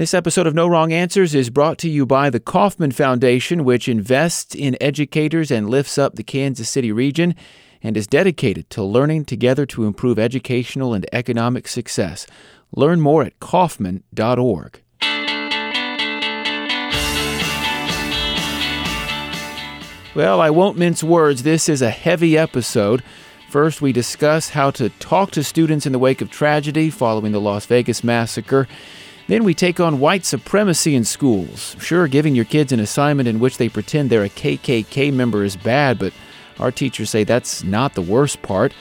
This episode of No Wrong Answers is brought to you by the Kauffman Foundation, which invests in educators and lifts up the Kansas City region and is dedicated to learning together to improve educational and economic success. Learn more at Kauffman.org. Well, I won't mince words. This is a heavy episode. First, we discuss how to talk to students in the wake of tragedy following the Las Vegas massacre. Then we take on white supremacy in schools. Sure, giving your kids an assignment in which they pretend they're a KKK member is bad, but our teachers say that's not the worst part.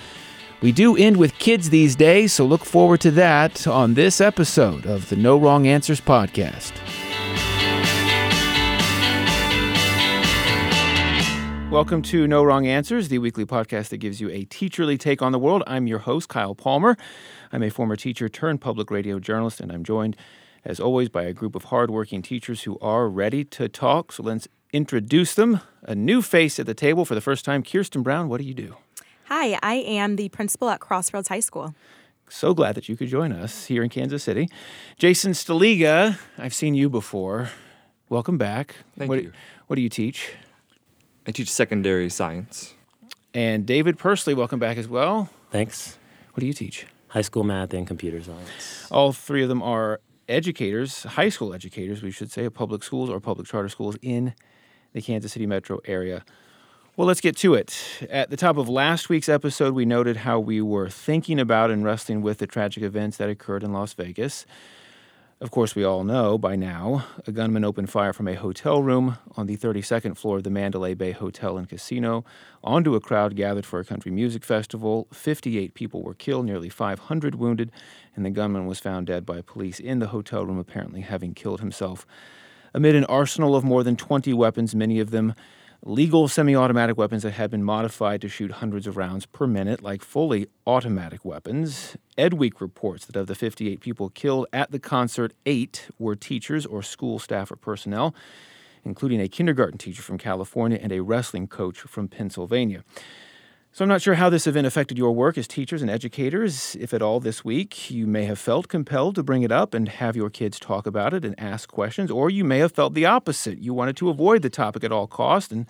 We do end with kids these days, so look forward to that on this episode of the No Wrong Answers podcast. Welcome to No Wrong Answers, the weekly podcast that gives you a teacherly take on the world. I'm your host, Kyle Palmer. I'm a former teacher turned public radio journalist, and I'm joined, as always, by a group of hardworking teachers who are ready to talk. So let's introduce them. A new face at the table for the first time. Kirsten Brown, what do you do? Hi, I am the principal at Crossroads High School. So glad that you could join us here in Kansas City. Jason Staliga, I've seen you before. Welcome back. Thank what, you. What do you teach? I teach secondary science. And David Persley, welcome back as well. Thanks. What do you teach? High school math and computer science. All three of them are educators, high school educators, we should say, of public schools or public charter schools in the Kansas City metro area. Well, let's get to it. At the top of last week's episode, we noted how we were thinking about and wrestling with the tragic events that occurred in Las Vegas. Of course, we all know by now a gunman opened fire from a hotel room on the 32nd floor of the Mandalay Bay Hotel and Casino onto a crowd gathered for a country music festival. 58 people were killed, nearly 500 wounded, and the gunman was found dead by police in the hotel room, apparently having killed himself. Amid an arsenal of more than 20 weapons, many of them legal semi automatic weapons that have been modified to shoot hundreds of rounds per minute, like fully automatic weapons. Edweek reports that of the 58 people killed at the concert, eight were teachers or school staff or personnel, including a kindergarten teacher from California and a wrestling coach from Pennsylvania. So, I'm not sure how this event affected your work as teachers and educators. If at all this week, you may have felt compelled to bring it up and have your kids talk about it and ask questions, or you may have felt the opposite. You wanted to avoid the topic at all cost and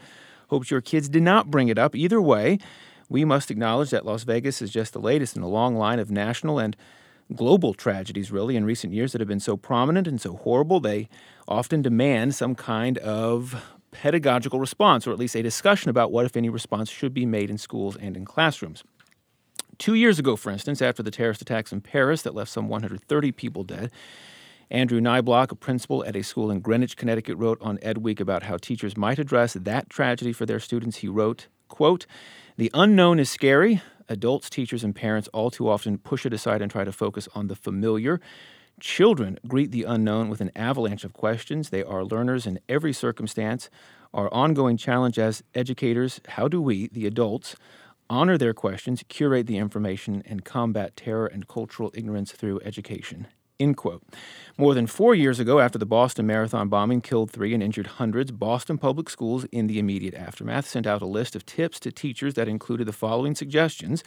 hoped your kids did not bring it up. Either way, we must acknowledge that Las Vegas is just the latest in a long line of national and global tragedies, really, in recent years that have been so prominent and so horrible. They often demand some kind of pedagogical response, or at least a discussion about what, if any, response should be made in schools and in classrooms. Two years ago, for instance, after the terrorist attacks in Paris that left some 130 people dead, Andrew Niblock, a principal at a school in Greenwich, Connecticut, wrote on Ed Week about how teachers might address that tragedy for their students. He wrote, quote, The unknown is scary. Adults, teachers, and parents all too often push it aside and try to focus on the familiar. Children greet the unknown with an avalanche of questions. They are learners in every circumstance. Our ongoing challenge as educators how do we, the adults, honor their questions, curate the information, and combat terror and cultural ignorance through education? End quote. More than four years ago, after the Boston Marathon bombing killed three and injured hundreds, Boston Public Schools, in the immediate aftermath, sent out a list of tips to teachers that included the following suggestions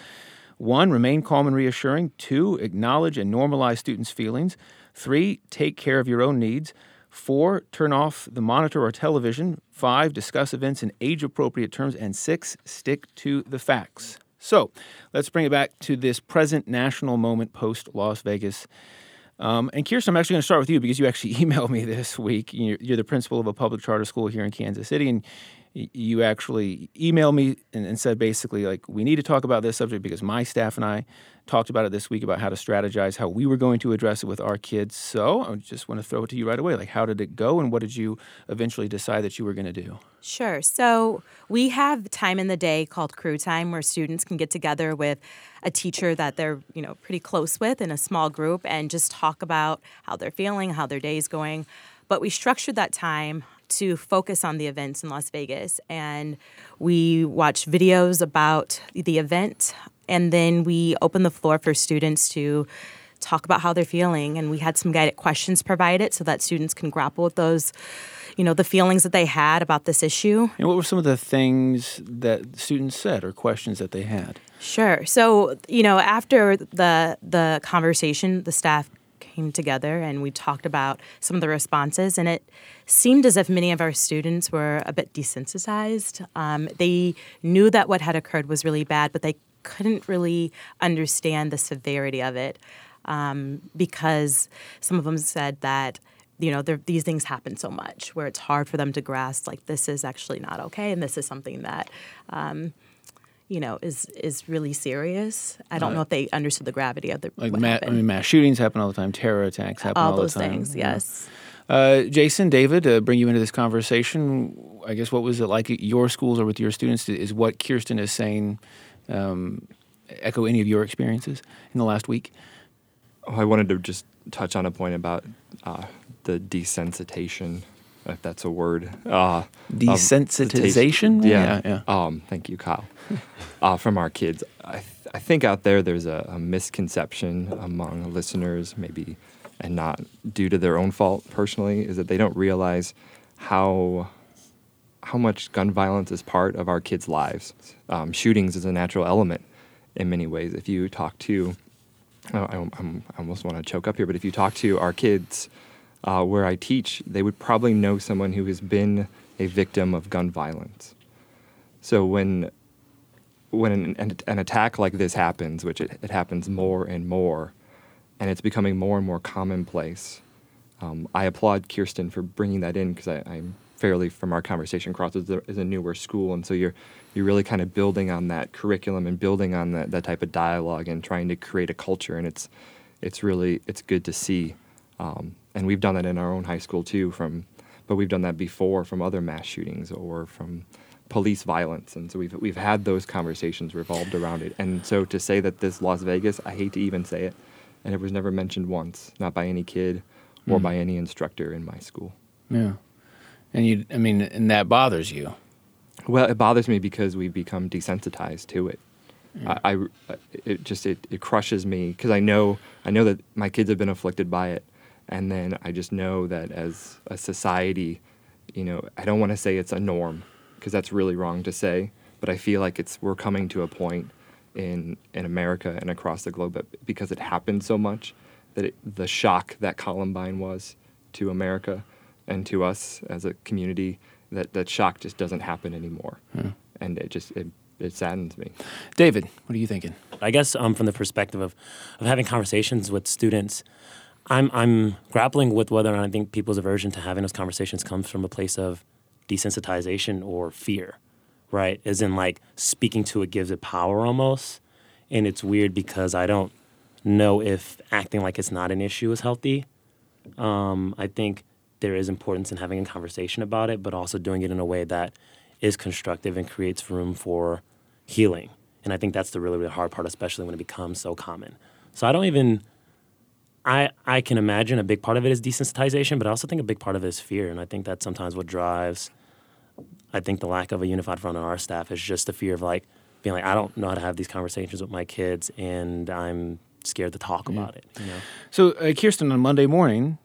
one, remain calm and reassuring. Two, acknowledge and normalize students' feelings. Three, take care of your own needs. Four, turn off the monitor or television. Five, discuss events in age appropriate terms. And six, stick to the facts. So let's bring it back to this present national moment post Las Vegas. Um, and Kirsten, I'm actually going to start with you because you actually emailed me this week. You're, you're the principal of a public charter school here in Kansas City, and you actually emailed me and, and, said basically like we need to talk about this subject because my staff and I talked about it this week about how to strategize how we were going to address it with our kids. So I just want to throw it to you right away. Like how did it go and what did you eventually decide that you were going to do? Sure. So we have time in the day called crew time where students can get together with a teacher that they're, you know, pretty close with in a small group and just talk about how they're feeling, how their day is going. But we structured that time to focus on the events in Las Vegas. And we watched videos about the event, and then we opened the floor for students to talk about how they're feeling. And we had some guided questions provided so that students can grapple with those, you know, the feelings that they had about this issue. And what were some of the things that students said or questions that they had? Sure. So, you know, after the the conversation, the staff came together and we talked about some of the responses, and it seemed as if many of our students were a bit desensitized. Um, they knew that what had occurred was really bad, but they couldn't really understand the severity of it um, because some of them said that you know these things happen so much where it's hard for them to grasp like this is actually not okay and this is something that um, you know is is really serious. I don't know if they understood the gravity of the Like what ma- I mean, mass shootings happen all the time. Terror attacks happen all all those the time. things. Yeah. Yes. Uh, Jason, David, uh, bring you into this conversation. I guess what was it like at your schools or with your students? Is what Kirsten is saying um, echo any of your experiences in the last week? Oh, I wanted to just touch on a point about uh, the desensitization, if that's a word. Uh, taste- Desensitization? Yeah. Yeah, Um, thank you, Kyle. uh, from our kids. I, th- I think out there there's a, a misconception among listeners, maybe, and not due to their own fault personally, is that they don't realize how how much gun violence is part of our kids' lives. Um, shootings is a natural element in many ways. If you talk to, I, I'm, I almost want to choke up here, but if you talk to our kids uh, where I teach, they would probably know someone who has been a victim of gun violence. So when when an, an, an attack like this happens, which it, it happens more and more, and it's becoming more and more commonplace, um, I applaud Kirsten for bringing that in because I'm fairly from our conversation cross is a, is a newer school, and so you're you're really kind of building on that curriculum and building on that, that type of dialogue and trying to create a culture, and it's it's really it's good to see, um, and we've done that in our own high school too. From but we've done that before from other mass shootings or from police violence, and so we've we've had those conversations revolved around it. And so to say that this Las Vegas, I hate to even say it, and it was never mentioned once, not by any kid or Mm. by any instructor in my school. Yeah. And you, I mean, and that bothers you. Well, it bothers me because we've become desensitized to it. I, I- it just it, it crushes me because I know I know that my kids have been afflicted by it, and then I just know that as a society, you know, I don't want to say it's a norm because that's really wrong to say, but I feel like it's we're coming to a point in in America and across the globe that- because it happened so much that it, the shock that Columbine was to America and to us as a community that that shock just doesn't happen anymore, and it just it, it saddens me. David, what are you thinking? I guess um, from the perspective of, of having conversations with students, I'm I'm grappling with whether or not I think people's aversion to having those conversations comes from a place of desensitization or fear, right? As in like speaking to it gives it power almost, and it's weird because I don't know if acting like it's not an issue is healthy. Um, I think there is importance in having a conversation about it, but also doing it in a way that is constructive and creates room for healing. And I think that's the really, really hard part, especially when it becomes so common. So I don't even I I can imagine a big part of it is desensitization, but I also think a big part of it is fear. And I think that's sometimes what drives I think the lack of a unified front on our staff is just the fear of like being like, I don't know how to have these conversations with my kids and I'm scared to talk about it. You know? So, uh, Kirsten, on Monday morning,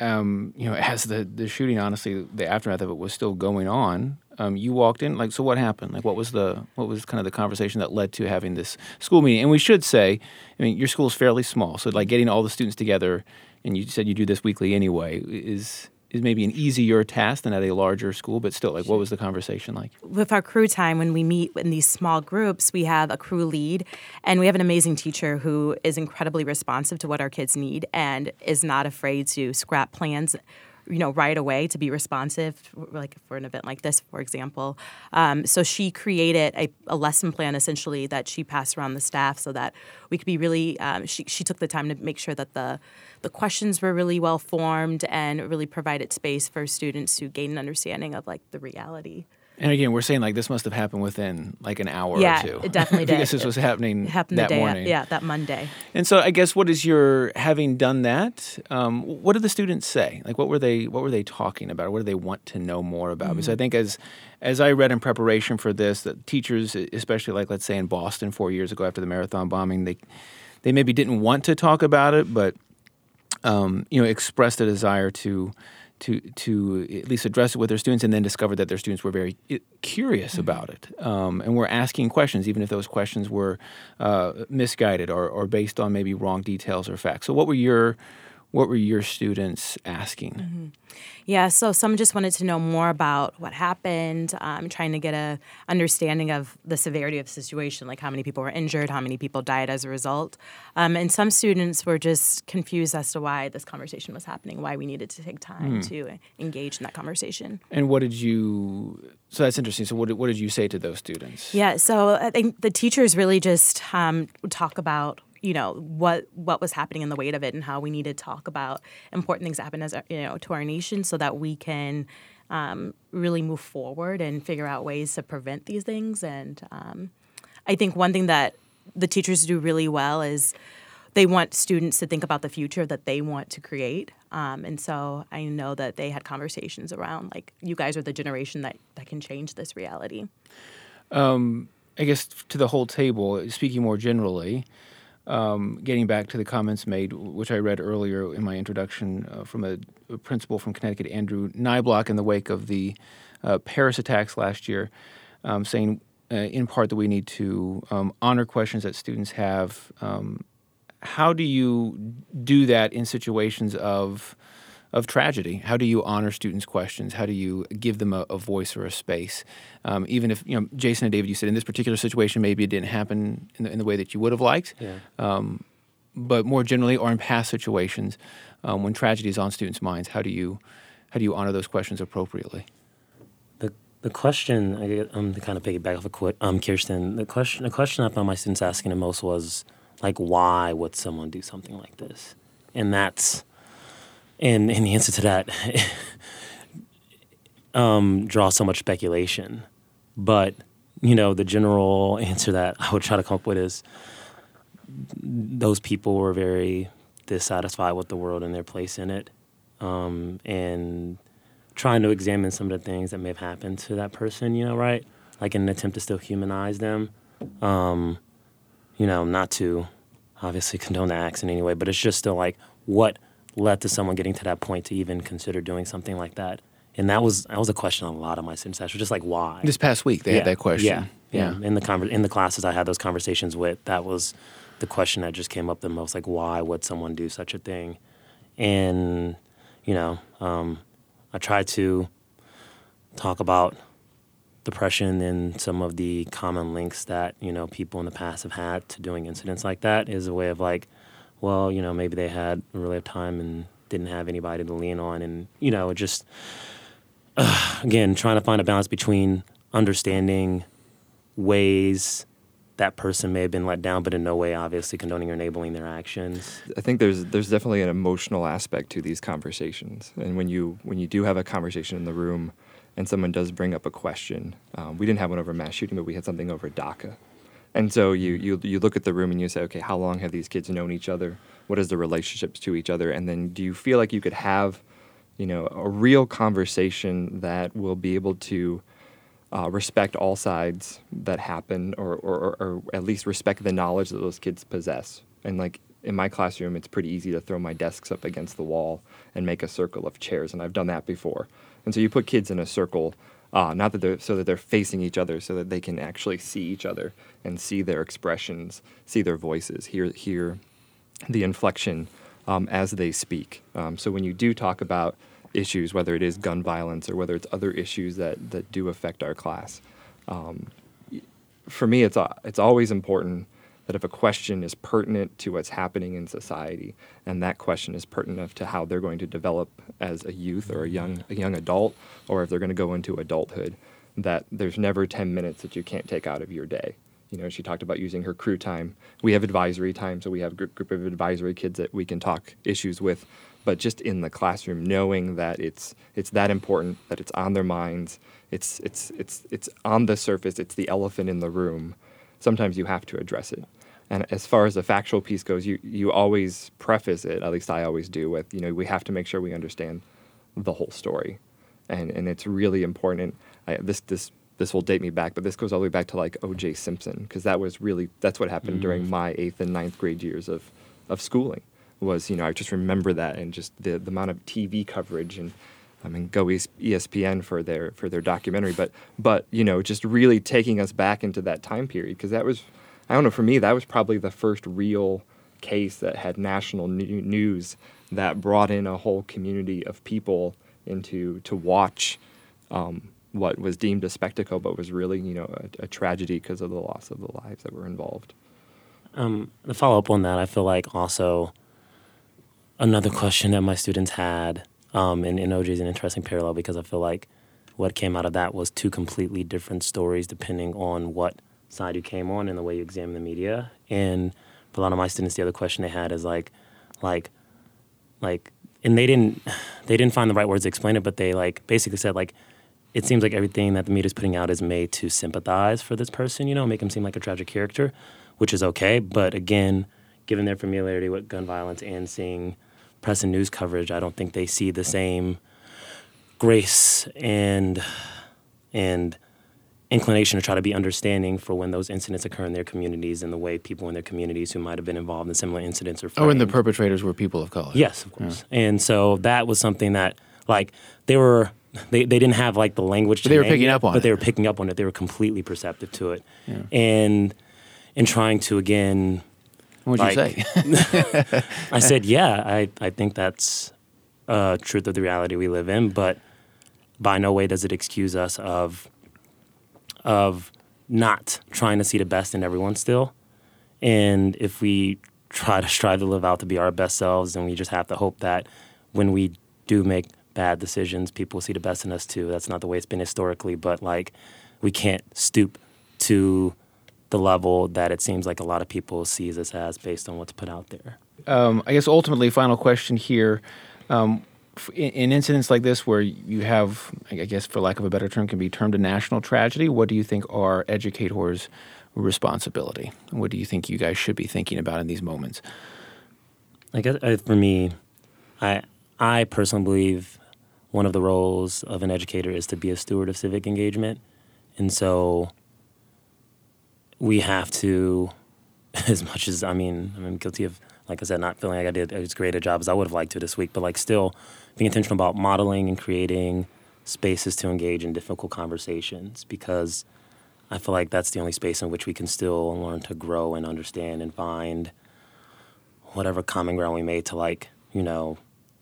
um, you know, as the, the shooting, honestly, the aftermath of it was still going on, um, you walked in. Like, so what happened? Like, what was the what was kind of the conversation that led to having this school meeting? And we should say, I mean, your school is fairly small, so like getting all the students together, and you said you do this weekly anyway, is is maybe an easier task than at a larger school. But still, like, what was the conversation like? with our crew time when we meet in these small groups we have a crew lead and we have an amazing teacher who is incredibly responsive to what our kids need and is not afraid to scrap plans you know right away to be responsive like for an event like this for example. Um, so she created a, a lesson plan essentially that she passed around the staff so that we could be really um, she, she took the time to make sure that the the questions were really well formed and really provided space for students to gain an understanding of like the reality And again, we're saying like this must have happened within like an hour Yeah, or two. it definitely did. because this was happening It happened that the day, morning. yeah, that Monday. And so I guess what is your having done that? Um, what did the students say? Like what were they what were they talking about? What do they want to know more about? Because I think as as I read in preparation for this, that teachers, especially like let's say in Boston four years ago after the marathon bombing, they they maybe didn't want to talk about it, but um, you know expressed a desire to. To, to at least address it with their students, and then discovered that their students were very i- curious about it, um, and were asking questions, even if those questions were uh, misguided or, or based on maybe wrong details or facts. So, what were your what were your students asking? Yeah, so some just wanted to know more about what happened, um, trying to get a understanding of the severity of the situation, like how many people were injured, how many people died as a result. Um, and some students were just confused as to why this conversation was happening, why we needed to take time to engage in that conversation. And what did you? So that's interesting. So what did, what did you say to those students? Yeah, so I think the teachers really just um, talk about you know what what was happening in the weight of it and how we need to talk about important things that happen as you know to our nation so that we can um, really move forward and figure out ways to prevent these things and um, I think one thing that the teachers do really well is they want students to think about the future that they want to create. Um, and so I know that they had conversations around like, you guys are the generation that, that can change this reality. I guess to the whole table, speaking more generally, um, getting back to the comments made, which I read earlier in my introduction uh, from a, a principal from Connecticut, Andrew Niblock, in the wake of the uh, Paris attacks last year, um, saying uh, in part that we need to um, honor questions that students have. Um, how do you do that in situations of of tragedy? How do you honor students' questions? How do you give them a, a voice or a space? Um, even if you know, Jason and David, you said in this particular situation, maybe it didn't happen in the, in the way that you would have liked. Yeah. Um, but more generally, or in past situations, um, when tragedy is on students' minds, how do you how do you honor those questions appropriately? The the question I get, um to kind of piggyback off of Qu- um Kirsten, the question the question I found my students asking the most was like why would someone do something like this? And that's and and the answer to that um draws so much speculation. But, you know, the general answer that I would try to come up with is those people were very dissatisfied with the world and their place in it. Um, and trying to examine some of the things that may have happened to that person, you know, right? Like in an attempt to still humanize them. Um, you know, not to obviously condone the acts in any way, but it's just still like what led to someone getting to that point to even consider doing something like that. And that was that was a question a lot of my students asked, just like why. This past week, they had that question. Yeah, yeah. In the conver- in the classes I had those conversations with, that was the question that just came up the most. Like, why would someone do such a thing? And you know, um, I try to talk about depression and some of the common links that you know people in the past have had to doing incidents like that. Is a way of like, well, you know, maybe they had a really time and didn't have anybody to lean on, and you know, just again trying to find a balance between understanding ways that person may have been let down, but in no way obviously condoning or enabling their actions. I think there's there's definitely an emotional aspect to these conversations, and when you when you do have a conversation in the room, and someone does bring up a question, um, we didn't have one over mass shooting, but we had something over DACA, and so you you you look at the room and you say, okay, how long have these kids known each other? What is the relationships to each other? And then do you feel like you could have, you know, a real conversation that will be able to uh, respect all sides that happen, or, or, or at least respect the knowledge that those kids possess. And like in my classroom, it's pretty easy to throw my desks up against the wall and make a circle of chairs, and I've done that before. And so you put kids in a circle, uh, not that they're so that they're facing each other, so that they can actually see each other and see their expressions, see their voices, hear hear the inflection um, as they speak. Um, so when you do talk about issues, whether it is gun violence or whether it's other issues that, that do affect our class, um, for me, it's, a- it's always important that if a question is pertinent to what's happening in society, and that question is pertinent to how they're going to develop as a youth or a young, a young adult, or if they're going to go into adulthood, that there's never 10 minutes that you can't take out of your day. You know, she talked about using her crew time. We have advisory time, so we have a group, group of advisory kids that we can talk issues with. But just in the classroom, knowing that it's it's that important, that it's on their minds, it's it's it's it's on the surface, it's the elephant in the room. Sometimes you have to address it. And as far as the factual piece goes, you you always preface it. At least I always do with you know we have to make sure we understand the whole story, and and it's really important. I, this this this will date me back, but this goes all the way back to like O.J. Simpson because that was really that's what happened during mm. my eighth and ninth grade years of of schooling. Was you know I just remember that and just the the amount of TV coverage and I mean go ESPN for their for their documentary, but but you know just really taking us back into that time period because that was I don't know for me that was probably the first real case that had national news that brought in a whole community of people into to watch um, what was deemed a spectacle, but was really you know a, a tragedy because of the loss of the lives that were involved. Um, to follow up on that, I feel like also another question that my students had, um, and, and OJ is an interesting parallel because I feel like what came out of that was two completely different stories depending on what side you came on and the way you examine the media. And for a lot of my students, the other question they had is like, like, like, and they didn't, they didn't find the right words to explain it, but they like basically said like, it seems like everything that the media is putting out is made to sympathize for this person, you know, make him seem like a tragic character, which is okay. But again, given their familiarity with gun violence and seeing press and news coverage, I don't think they see the same grace and and inclination to try to be understanding for when those incidents occur in their communities and the way people in their communities who might have been involved in similar incidents are. Oh, and the perpetrators were people of color. Yes, of course. And so that was something that like they were they, they didn't have like the language to they were picking it, up on but it. they were picking up on it. They were completely perceptive to it. And and trying to again What'd you say? I said, yeah, I, I think that's a truth of the reality we live in, but by no way does it excuse us of of not trying to see the best in everyone still. And if we try to strive to live out to be our best selves, then we just have to hope that when we do make bad decisions, people see the best in us too. That's not the way it's been historically, but like we can't stoop to the level that it seems like a lot of people sees us as based on what's put out there. um, I guess ultimately, final question here. Um, in, in incidents like this, where you have, I guess, for lack of a better term, can be termed a national tragedy, what do you think are educators' responsibility? What do you think you guys should be thinking about in these moments? I guess uh, for me, I I personally believe one of the roles of an educator is to be a steward of civic engagement, and so we have to, as much as I mean, I'm guilty of, like I said, not feeling like I did as great a job as I would have liked to this week, but like still being intentional about modeling and creating spaces to engage in difficult conversations because I feel like that's the only space in which we can still learn to grow and understand and find whatever common ground we made to like you know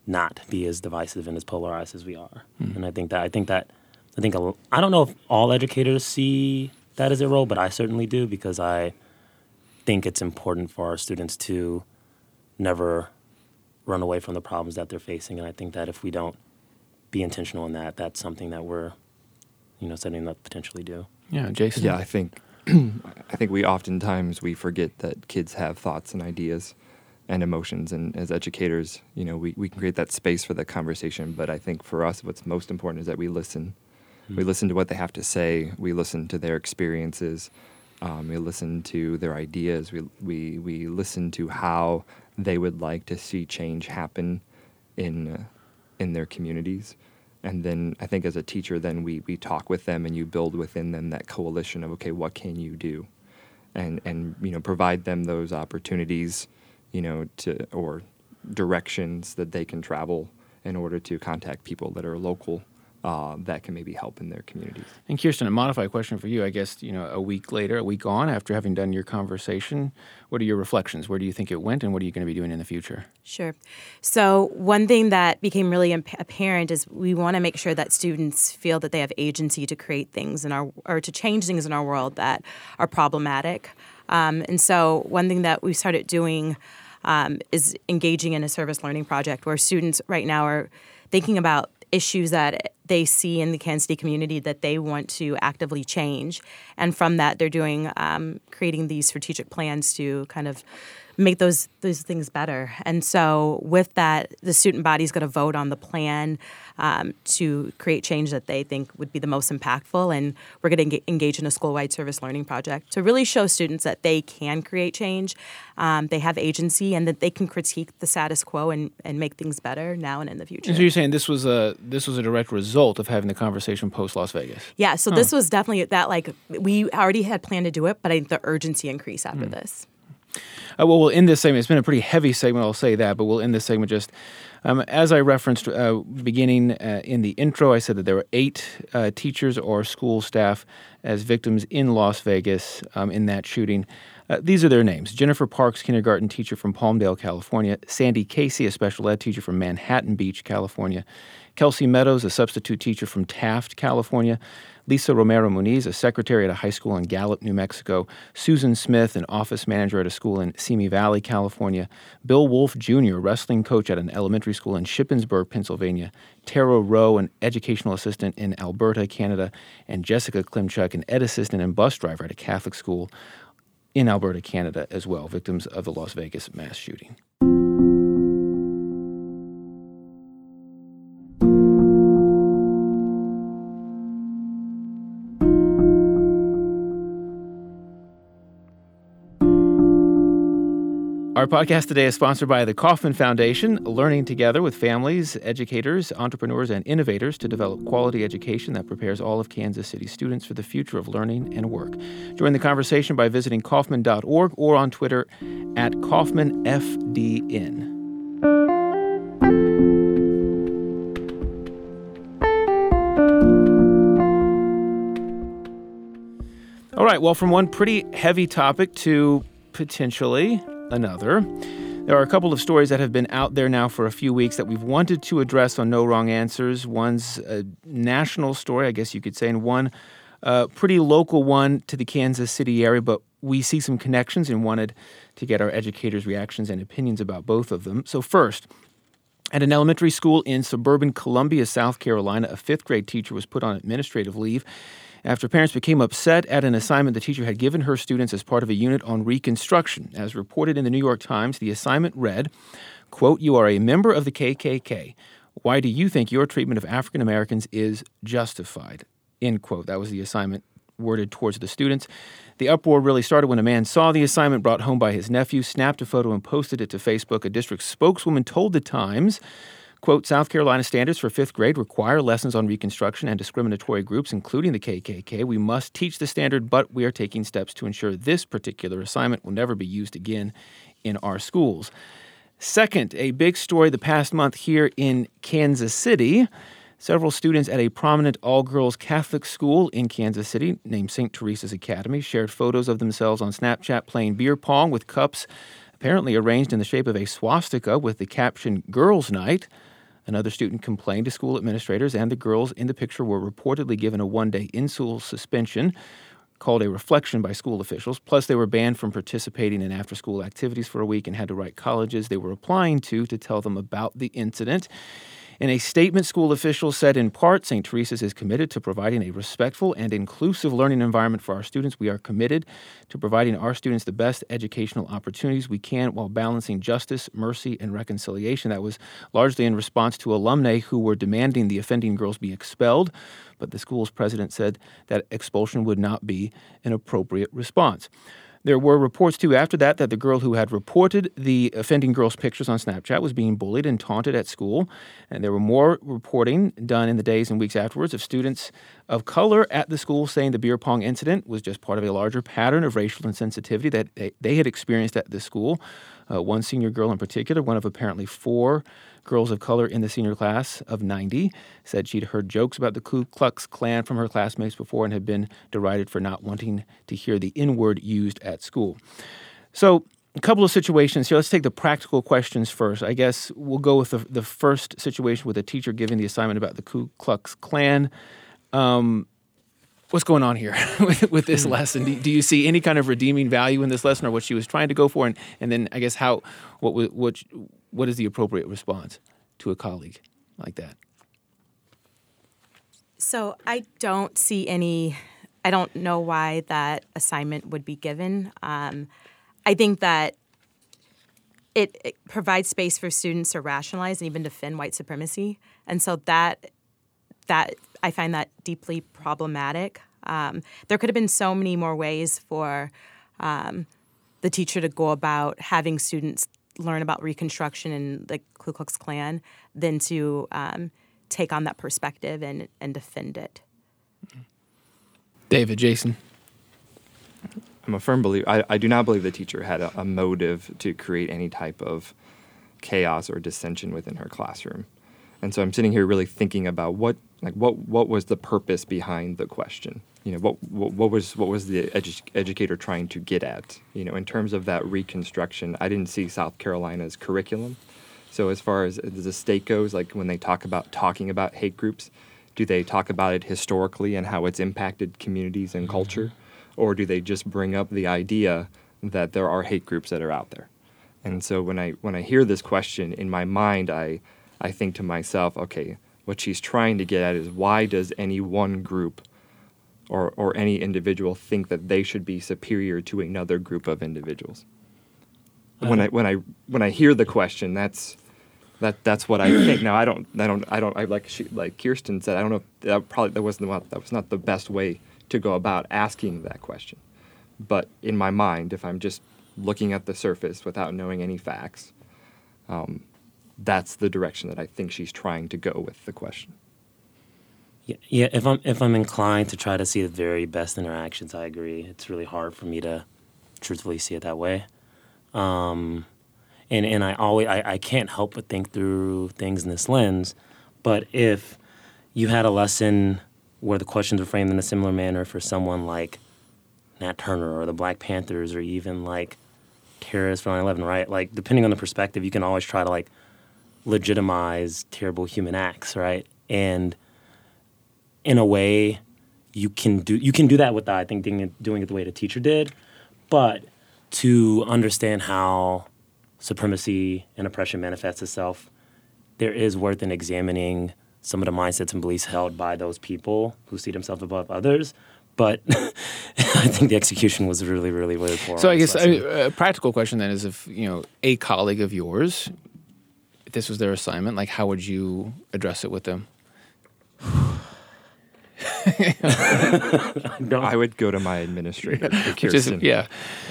not be as divisive and as polarized as we are. Hmm. And i think that i think that i think a i don't know if all educators see that as a role but i certainly do because i think it's important for our students to never run away from the problems that they're facing. And i think that if we don't be intentional in that that's something that we're you know setting them up to potentially do. Yeah, Jason. Yeah, I think I think we oftentimes we forget that kids have thoughts and ideas and emotions. And as educators, you know, we, we can create that space for the conversation. But I think for us what's most important is that we listen. We listen to what they have to say, we listen to their experiences, um, we listen to their ideas, we, we we listen to how they would like to see change happen in uh, in their communities. And then I think as a teacher, then we, we talk with them and you build within them that coalition of okay, what can you do, and and you know provide them those opportunities, you know, to or directions that they can travel in order to contact people that are local uh, that can maybe help in their communities. And Kirsten, a modified question for you. I guess you know, a week later, a week on, after having done your conversation, what are your reflections? Where do you think it went, and what are you going to be doing in the future? Sure. So, one thing that became really imp- apparent is we want to make sure that students feel that they have agency to create things in our or to change things in our world that are problematic. Um, and so, one thing that we started doing um, is engaging in a service learning project where students right now are thinking about issues that they see in the Kansas City community that they want to actively change. And from that, they're doing um, creating these strategic plans to kind of make those those things better. And so, with that, the student body is going to vote on the plan um, to create change that they think would be the most impactful. And we're going to engage in a school-wide service learning project to really show students that they can create change, um, they have agency, and that they can critique the status quo and, and make things better now and in the future. And so you're saying this was a this was a direct result of having the conversation post Las Vegas. Yeah, so this was definitely that like we already had planned to do it, but I think the urgency increased after this. Uh, well, we'll end this segment. It's been a pretty heavy segment, I'll say that, but we'll end this segment just um, as I referenced uh, beginning uh, in the intro. I said that there were eight uh, teachers or school staff as victims in Las Vegas um, in that shooting. Uh, these are their names Jennifer Parks, kindergarten teacher from Palmdale, California, Sandy Casey, a special ed teacher from Manhattan Beach, California, Kelsey Meadows, a substitute teacher from Taft, California, Lisa Romero Muniz, a secretary at a high school in Gallup, New Mexico, Susan Smith, an office manager at a school in Simi Valley, California, Bill Wolfe Jr., wrestling coach at an elementary school in Shippensburg, Pennsylvania, Tara Roe, an educational assistant in Alberta, Canada, and Jessica Klymchuk, an ed assistant and bus driver at a Catholic school in Alberta, Canada, as well, victims of the Las Vegas mass shooting. Our podcast today is sponsored by the Kauffman Foundation, learning together with families, educators, entrepreneurs, and innovators to develop quality education that prepares all of Kansas City students for the future of learning and work. Join the conversation by visiting Kauffman.org or on Twitter at KauffmanFDN. All right, well, from one pretty heavy topic to potentially another. There are a couple of stories that have been out there now for a few weeks that we've wanted to address on No Wrong Answers. One's a national story, I guess you could say, and one uh, pretty local one to the Kansas City area, but we see some connections and wanted to get our educators' reactions and opinions about both of them. So, first, at an elementary school in suburban Columbia, South Carolina, a fifth grade teacher was put on administrative leave after parents became upset at an assignment the teacher had given her students as part of a unit on reconstruction. As reported in the New York Times, the assignment read, quote, You are a member of the KKK. Why do you think your treatment of African Americans is justified? End quote. That was the assignment worded towards the students. The uproar really started when a man saw the assignment brought home by his nephew, snapped a photo, and posted it to Facebook. A district spokeswoman told the Times Quote South Carolina standards for fifth grade require lessons on Reconstruction and discriminatory groups, including the KKK. We must teach the standard, but we are taking steps to ensure this particular assignment will never be used again in our schools. Second, a big story the past month here in Kansas City. Several students at a prominent all girls Catholic school in Kansas City, named St. Teresa's Academy, shared photos of themselves on Snapchat playing beer pong with cups apparently arranged in the shape of a swastika with the caption Girls' Night. Another student complained to school administrators, and the girls in the picture were reportedly given a one day in school suspension called a reflection by school officials. Plus, they were banned from participating in after school activities for a week and had to write colleges they were applying to to tell them about the incident. In a statement, school officials said in part, St. Teresa's is committed to providing a respectful and inclusive learning environment for our students. We are committed to providing our students the best educational opportunities we can while balancing justice, mercy, and reconciliation. That was largely in response to alumni who were demanding the offending girls be expelled, but the school's president said that expulsion would not be an appropriate response. There were reports, too, after that, that the girl who had reported the offending girl's pictures on Snapchat was being bullied and taunted at school. And there were more reporting done in the days and weeks afterwards of students of color at the school saying the beer pong incident was just part of a larger pattern of racial insensitivity that they, they had experienced at the school. Uh, one senior girl in particular, one of apparently four girls of color in the senior class of 90, said she'd heard jokes about the Ku Klux Klan from her classmates before and had been derided for not wanting to hear the N word used at school. So, a couple of situations here. Let's take the practical questions first. I guess we'll go with the, the first situation with a teacher giving the assignment about the Ku Klux Klan. Um, what's going on here with, with, this hmm. lesson? Do, do, you see any kind of redeeming value in this lesson, or what she was trying to go for, and, and then I guess how what what what is the appropriate response to a colleague like that? So I don't see any. I don't know why that assignment would be given. Um, I think that it, it, provides space for students to rationalize and even defend white supremacy, and so that that I find that deeply problematic. Um, there could have been so many more ways for um, the teacher to go about having students learn about Reconstruction and the Ku Klux Klan than to um, take on that perspective and, and defend it. David, Jason. I'm a firm believer. I, I do not believe the teacher had a, a motive to create any type of chaos or dissension within her classroom. And so I'm sitting here really thinking about what like what what was the purpose behind the question? You know what, what what was what was the edu- educator trying to get at? You know in terms of that reconstruction i didn't see south carolina's curriculum. So as far as the state goes like when they talk about talking about hate groups do they talk about it historically and how it's impacted communities and mm-hmm. culture? Or do they just bring up the idea that there are hate groups that are out there? And so when i when i hear this question in my mind i i think to myself okay what she's trying to get at is why does any one group or, or any individual think that they should be superior to another group of individuals. When I when I when I hear the question, that's that that's what I think. Now I don't I don't I don't I like she, like Kirsten said I don't know if that probably that wasn't the, that was not the best way to go about asking that question. But in my mind, if I'm just looking at the surface without knowing any facts, um, that's the direction that I think she's trying to go with the question. Yeah, yeah. If I'm if I'm inclined to try to see the very best interactions, I agree. It's really hard for me to truthfully see it that way. Um, and and I always I, I can't help but think through things in this lens. But if you had a lesson where the questions were framed in a similar manner for someone like Nat Turner or the Black Panthers or even like terrorists from 9/11, right? Like depending on the perspective, you can always try to like legitimize terrible human acts, right? And in a way, you can do you can do that with I think doing it, doing it the way the teacher did, but to understand how supremacy and oppression manifests itself, there is worth in examining some of the mindsets and beliefs held by those people who see themselves above others. But I think the execution was really, really, really poor. So I guess I, a practical question then is if you know a colleague of yours, if this was their assignment, like how would you address it with them? No. I would go to my administrator, is- yeah,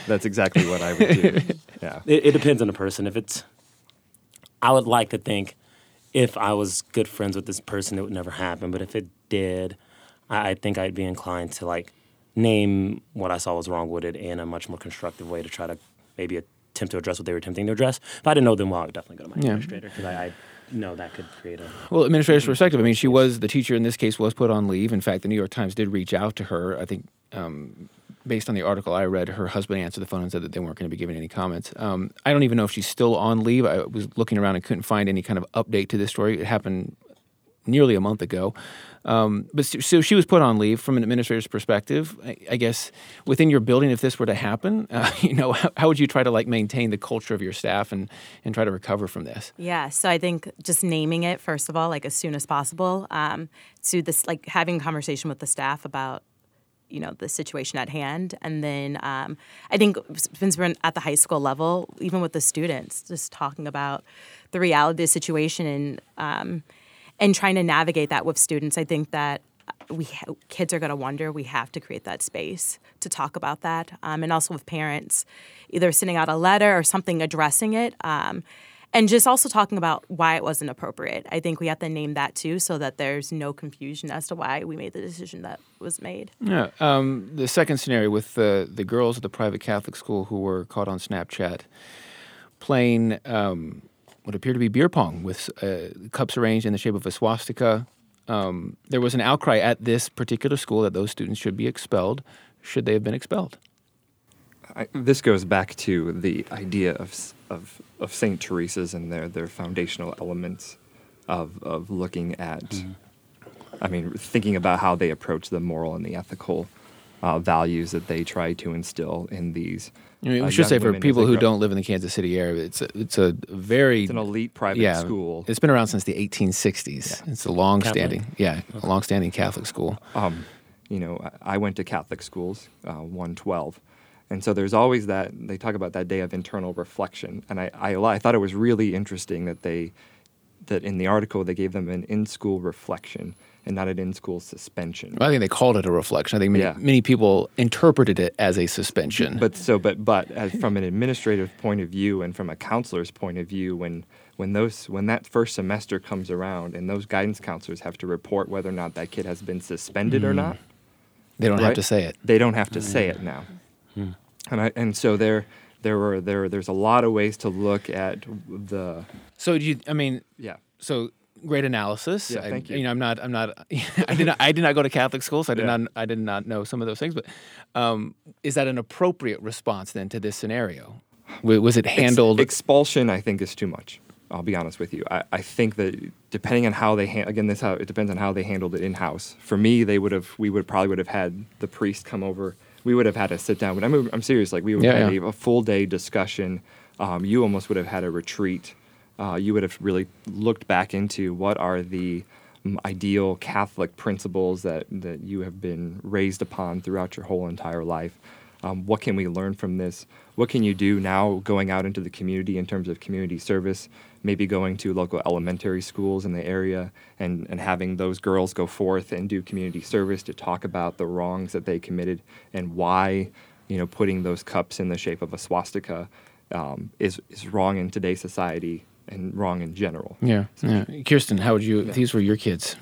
That's exactly what I would do. Yeah. It, it depends on the person. If it's, I would like to think, if I was good friends with this person, it would never happen. But if it did, I, I think I'd be inclined to like name what I saw was wrong with it in a much more constructive way to try to maybe attempt to address what they were attempting to address. If I didn't know them well, I would definitely go to my Yeah. administrator because I, I know that could create a. Well, administrator's perspective. I mean, she was the teacher in this case was put on leave. In fact, the New York Times did reach out to her. I think, um, based on the article I read, her husband answered the phone and said that they weren't going to be giving any comments. Um, I don't even know if she's still on leave. I was looking around and couldn't find any kind of update to this story. It happened nearly a month ago. Um, but so she was put on leave from an administrator's perspective. I, I guess within your building, if this were to happen, uh, you know, how, how would you try to like maintain the culture of your staff and and try to recover from this? Yeah, so I think just naming it first of all, like as soon as possible, um, to this like having conversation with the staff about you know the situation at hand, and then um, I think since we're at the high school level, even with the students, just talking about the reality of the situation and um, and trying to navigate that with students. I think that we kids are going to wonder. We have to create that space to talk about that, um, and also with parents, either sending out a letter or something addressing it, um, and just also talking about why it wasn't appropriate. I think we have to name that too, so that there's no confusion as to why we made the decision that was made. Yeah. Um, the second scenario with the the girls at the private Catholic school who were caught on Snapchat playing um, what appeared to be beer pong with uh, cups arranged in the shape of a swastika. Um, there was an outcry at this particular school that those students should be expelled. Should they have been expelled? I, this goes back to the idea of of, of Saint Teresa's and their their foundational elements of of looking at. I mean, thinking about how they approach the moral and the ethical uh, values that they try to instill in these. I mean, we uh, should say for people who don't live in the Kansas City area, it's a, it's a very it's an elite private yeah, school. It's been around since the 1860s. It's a long-standing, yeah, a long-standing Catholic school. um, you know, I went to Catholic schools, uh, 112. And so there's always that, they talk about that day of internal reflection. And I, I, I thought it was really interesting that they, that in the article they gave them an in school reflection and not an in school suspension. I think they called it a reflection. I think many, Yeah. many people interpreted it as a suspension. But so, but but as from an administrative point of view and from a counselor's point of view, when when those when that first semester comes around and those guidance counselors have to report whether or not that kid has been suspended or hmm. not, they don't have to say it. They don't have to hmm. say it now. Hmm. And I, and so there there were there there's a lot of ways to look at the So do you? I mean, yeah. so great analysis. Yeah, I, thank you. know, I'm not. I'm not. I did not. I did not go to Catholic school, so I did Yeah. not. I did not know some of those things. But um, is that an appropriate response then to this scenario? Was it Ex- handled? expulsion, I think, is too much. I'll be honest with you. I, I think that depending on how they ha- again, this how it depends on how they handled it in house. For me, they would have we would probably would have had the priest come over. We would have had a sit down. But I'm I'm serious. Like we would Yeah, have had yeah. a, a full day discussion. Um, you almost would have had a retreat. Uh, you would have really looked back into what are the mm, ideal Catholic principles that that you have been raised upon throughout your whole entire life. Um, what can we learn from this? What can you do now going out into the community in terms of community service? Maybe going to local elementary schools in the area and, and having those girls go forth and do community service to talk about the wrongs that they committed and why, you know, putting those cups in the shape of a swastika um, is, is wrong in today's society and wrong in general. yeah, yeah. Kirsten, how would you? if These were your kids.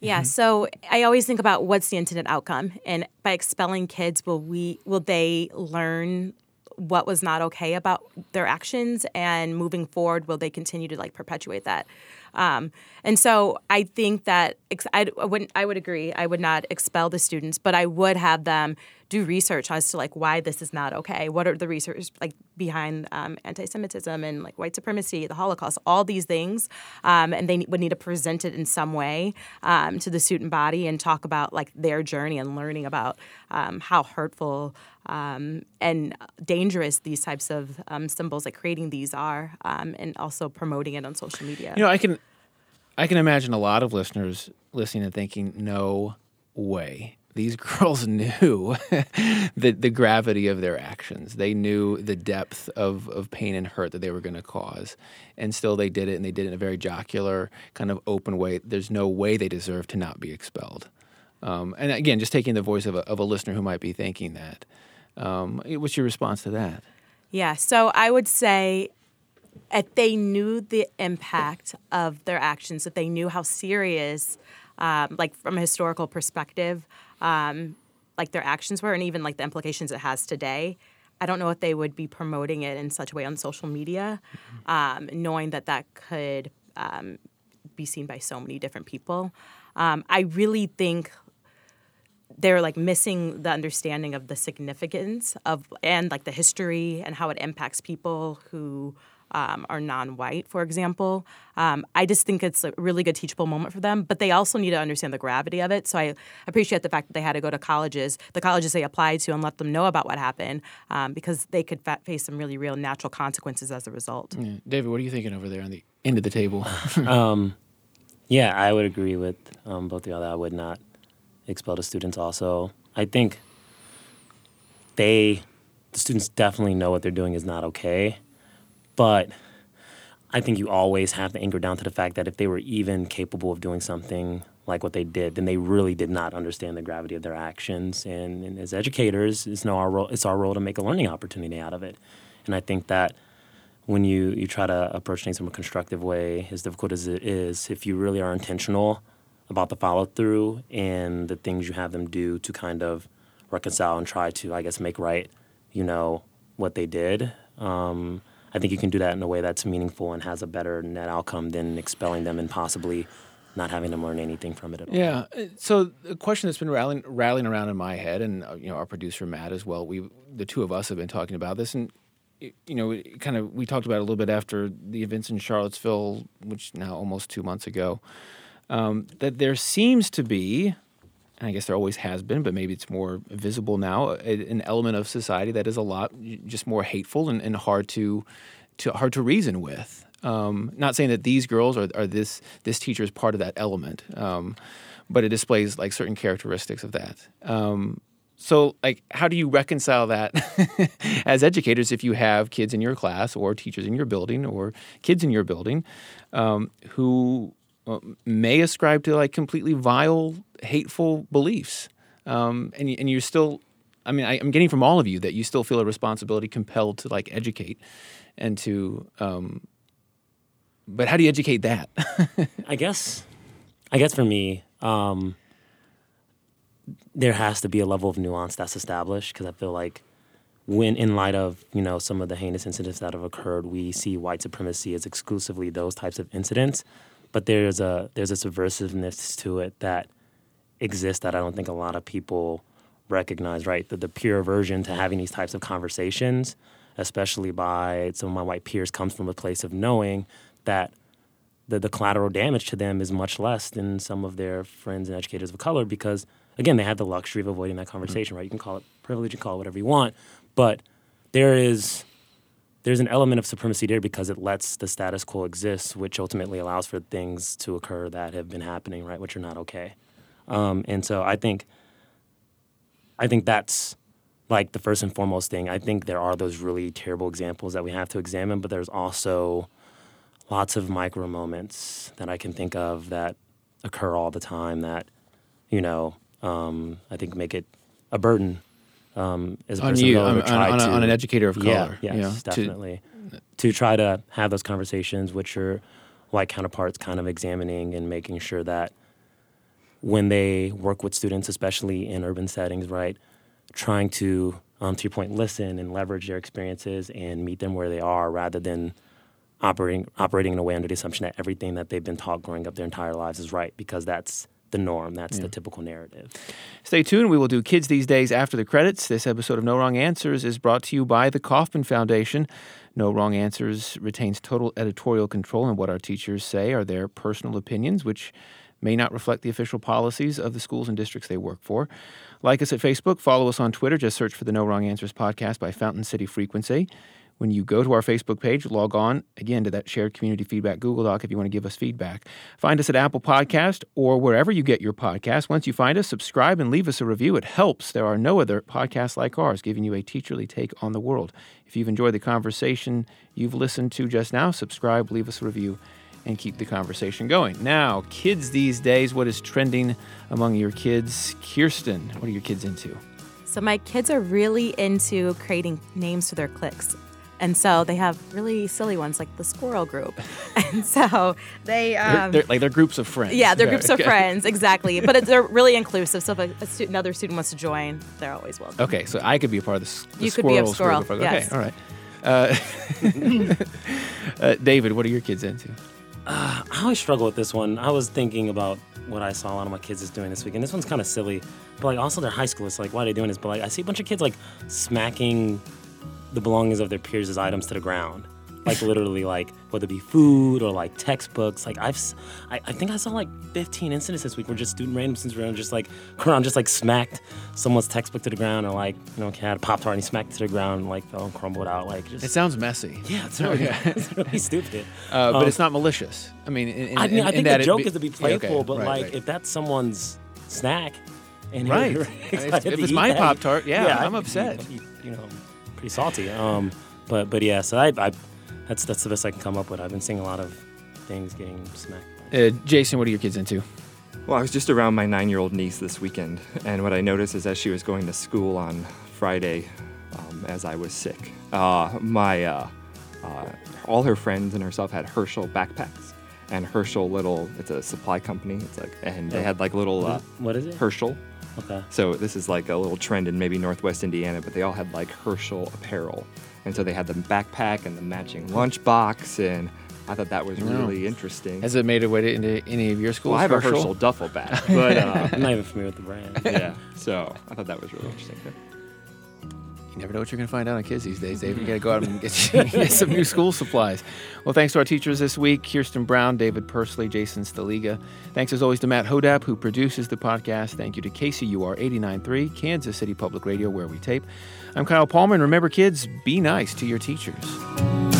Yeah, mm-hmm. so I always think about what's the intended outcome, and by expelling kids, will we will they learn what was not okay about their actions, and moving forward, will they continue to like perpetuate that? Um, and so I think that ex- I, wouldn't I would agree I would not expel the students, but I would have them do research as to like why this is not okay. What are the research like behind um, anti-Semitism and like white supremacy, the Holocaust, all these things, um, and they would need to present it in some way um, to the student body and talk about like their journey and learning about um, how hurtful um, and dangerous these types of um, symbols, like creating these are, um, and also promoting it on social media. You know, I can, I can imagine a lot of listeners listening and thinking, "No way." These girls knew the the gravity of their actions. They knew the depth of, of pain and hurt that they were going to cause, and still they did it, and they did it in a very jocular, kind of open way. There's no way they deserve to not be expelled. Um, and again, just taking the voice of a, of a listener who might be thinking that. Um, what's your response to that? Yeah, so I would say if they knew the impact of their actions, if they knew how serious, um, like from a historical perspective, um, like their actions were, and even like the implications it has today, I don't know if they would be promoting it in such a way on social media, um, knowing that that could um, be seen by so many different people. Um, I really think they're like missing the understanding of the significance of and like the history and how it impacts people who um, are non-white, for example. Um, I just think it's a really good teachable moment for them, but they also need to understand the gravity of it. So I appreciate the fact that they had to go to colleges, the colleges they applied to, and let them know about what happened, um, because they could fa- face some really real natural consequences as a result. Yeah. David, what are you thinking over there on the end of the table? Um, yeah, I would agree with um, both of y'all that I would not expel the students. Also, I think they, the students, definitely know what they're doing is not okay, but I think you always have to anchor down to the fact that if they were even capable of doing something like what they did, then they really did not understand the gravity of their actions. And, and as educators, it's no our role. It's our role to make a learning opportunity out of it. And I think that when you you try to approach things from a constructive way, as difficult as it is, if you really are intentional about the follow through and the things you have them do to kind of reconcile and try to, I guess, make right, you know, what they did. Um, I think you can do that in a way that's meaningful and has a better net outcome than expelling them and possibly not having them learn anything from it at all. Yeah. uh, So the question that's been rattling, rattling around in my head, and uh, you know our producer Matt as well. We, the two of us, have been talking about this, and you know, kind of we talked about it a little bit after the events in Charlottesville, which now almost two months ago. Um, that there seems to be, and I guess there always has been, but maybe it's more visible now, a, an element of society that is a lot just more hateful and, and hard to, to hard to reason with. Um, not saying that these girls are this this teacher is part of that element, um, but it displays like certain characteristics of that. Um, so, like, how do you reconcile that as educators if you have kids in your class or teachers in your building or kids in your building um, who may ascribe to like completely vile, hateful beliefs, um, and and you're still, I mean, I, I'm getting from all of you that you still feel a responsibility, compelled to like educate, and to, um, but how do you educate that? I guess, I guess for me, um, there has to be a level of nuance that's established because I feel like when, in light of you know some of the heinous incidents that have occurred, we see white supremacy as exclusively those types of incidents. But there's a there's a subversiveness to it that exists that I don't think a lot of people recognize. Right, the, the pure aversion to having these types of conversations, especially by some of my white peers, comes from a place of knowing that the, the collateral damage to them is much less than some of their friends and educators of color because again they had the luxury of avoiding that mm-hmm. conversation right you can call it privilege you can call it whatever you want but there is there's an element of supremacy there because it lets the status quo exist which ultimately allows for things to occur that have been happening right which are not okay. Um, and so i think i think that's like the first and foremost thing. I think there are those really terrible examples that we have to examine but there's also lots of micro moments that I can think of that occur all the time that, you know, um, I think make it a burden um, as a on person you, of on, try on, to, on an educator of yeah, color. yes, you know, to- definitely. To, try to have those conversations with your white counterparts, kind of examining and making sure that when they work with students, especially in urban settings, right, trying to, um, to your point, listen and leverage their experiences and meet them where they are, rather than operating operating in a way under the assumption that everything that they've been taught growing up their entire lives is right, because that's the norm, that's the typical narrative. Stay tuned. We will do Kids These Days after the credits. This episode of No Wrong Answers is brought to you by the Kauffman Foundation. No Wrong Answers retains total editorial control, and what our teachers say are their personal opinions, which may not reflect the official policies of the schools and districts they work for. Like us at Facebook, follow us on Twitter. Just search for the No Wrong Answers podcast by Fountain City Frequency. When you go to our Facebook page, log on again to that shared community feedback Google Doc if you want to give us feedback. Find us at Apple Podcast or wherever you get your podcast. Once you find us, subscribe and leave us a review. It helps. There are no other podcasts like ours giving you a teacherly take on the world. If you've enjoyed the conversation you've listened to just now, subscribe, leave us a review, and keep the conversation going. Now, kids these days, what is trending among your kids? Kirsten, what are your kids into? So my kids are really into creating names for their cliques. And so they have really silly ones like the squirrel group. And so they They're, um, they're- like they're groups of friends. yeah, they're groups of Okay. friends, exactly. But it, they're really inclusive. So if a, a student, another student wants to join, they're always welcome. Okay, so I could be a part of the, s- the You could be a squirrel squirrel, group. Okay, yes. all right. Uh, uh, David, what are your kids into? I always struggle with this one. I was thinking about what I saw a lot of my kids is doing this week, and this one's kind of silly, but like also they're high schoolers. Like, why are they doing this? But like, I see a bunch of kids like smacking the belongings of their peers' as items to the ground. Like literally, like whether it be food or like textbooks. Like I've, I think I saw like 15 incidents this week where just student random students around just like around just like smacked someone's textbook to the ground, or like you know, had a pop tart and he smacked it to the ground and like fell and crumbled out. Like just It sounds messy. yeah, it's really, it's really stupid. Uh, but Um, it's not malicious. I mean, in, in, I mean, I think the joke be- is to be Yeah, okay, playful, but right, like right. if that's someone's snack, and Right. If- if it's my Pop-Tart, yeah, I'm I'd upset. be, you know, pretty salty. Um, but but yeah, so I, I that's that's the best I can come up with. I've been seeing a lot of things getting smacked. Uh, Jason, what are your kids into? Well, I was just around my nine year old niece this weekend, and what I noticed is as she was going to school on Friday, um, as I was sick, uh, my uh, uh, all her friends and herself had Herschel backpacks. And Herschel little, it's a supply company. It's like, and they Oh. had like little uh, What is it? Herschel. Okay. So this is like a little trend in maybe Northwest Indiana, but they all had like Herschel apparel, and so they had the backpack and the matching lunchbox, and I thought that was Wow. really interesting. Has it made it way into any of your schools? well, I have a Herschel? Herschel duffel bag, but uh, I'm not even familiar with the brand. yeah. So I thought that was really interesting. You never know what you're going to find out on kids these days, David. You got to go out and get, get some new school supplies. Well, thanks to our teachers this week Kirsten Brown, David Pursley, Jason Staliga. Thanks as always to Matt Hodapp, who produces the podcast. Thank you to KCUR 89.3, Kansas City Public Radio, where we tape. I'm Kyle Palmer, and remember, kids, be nice to your teachers.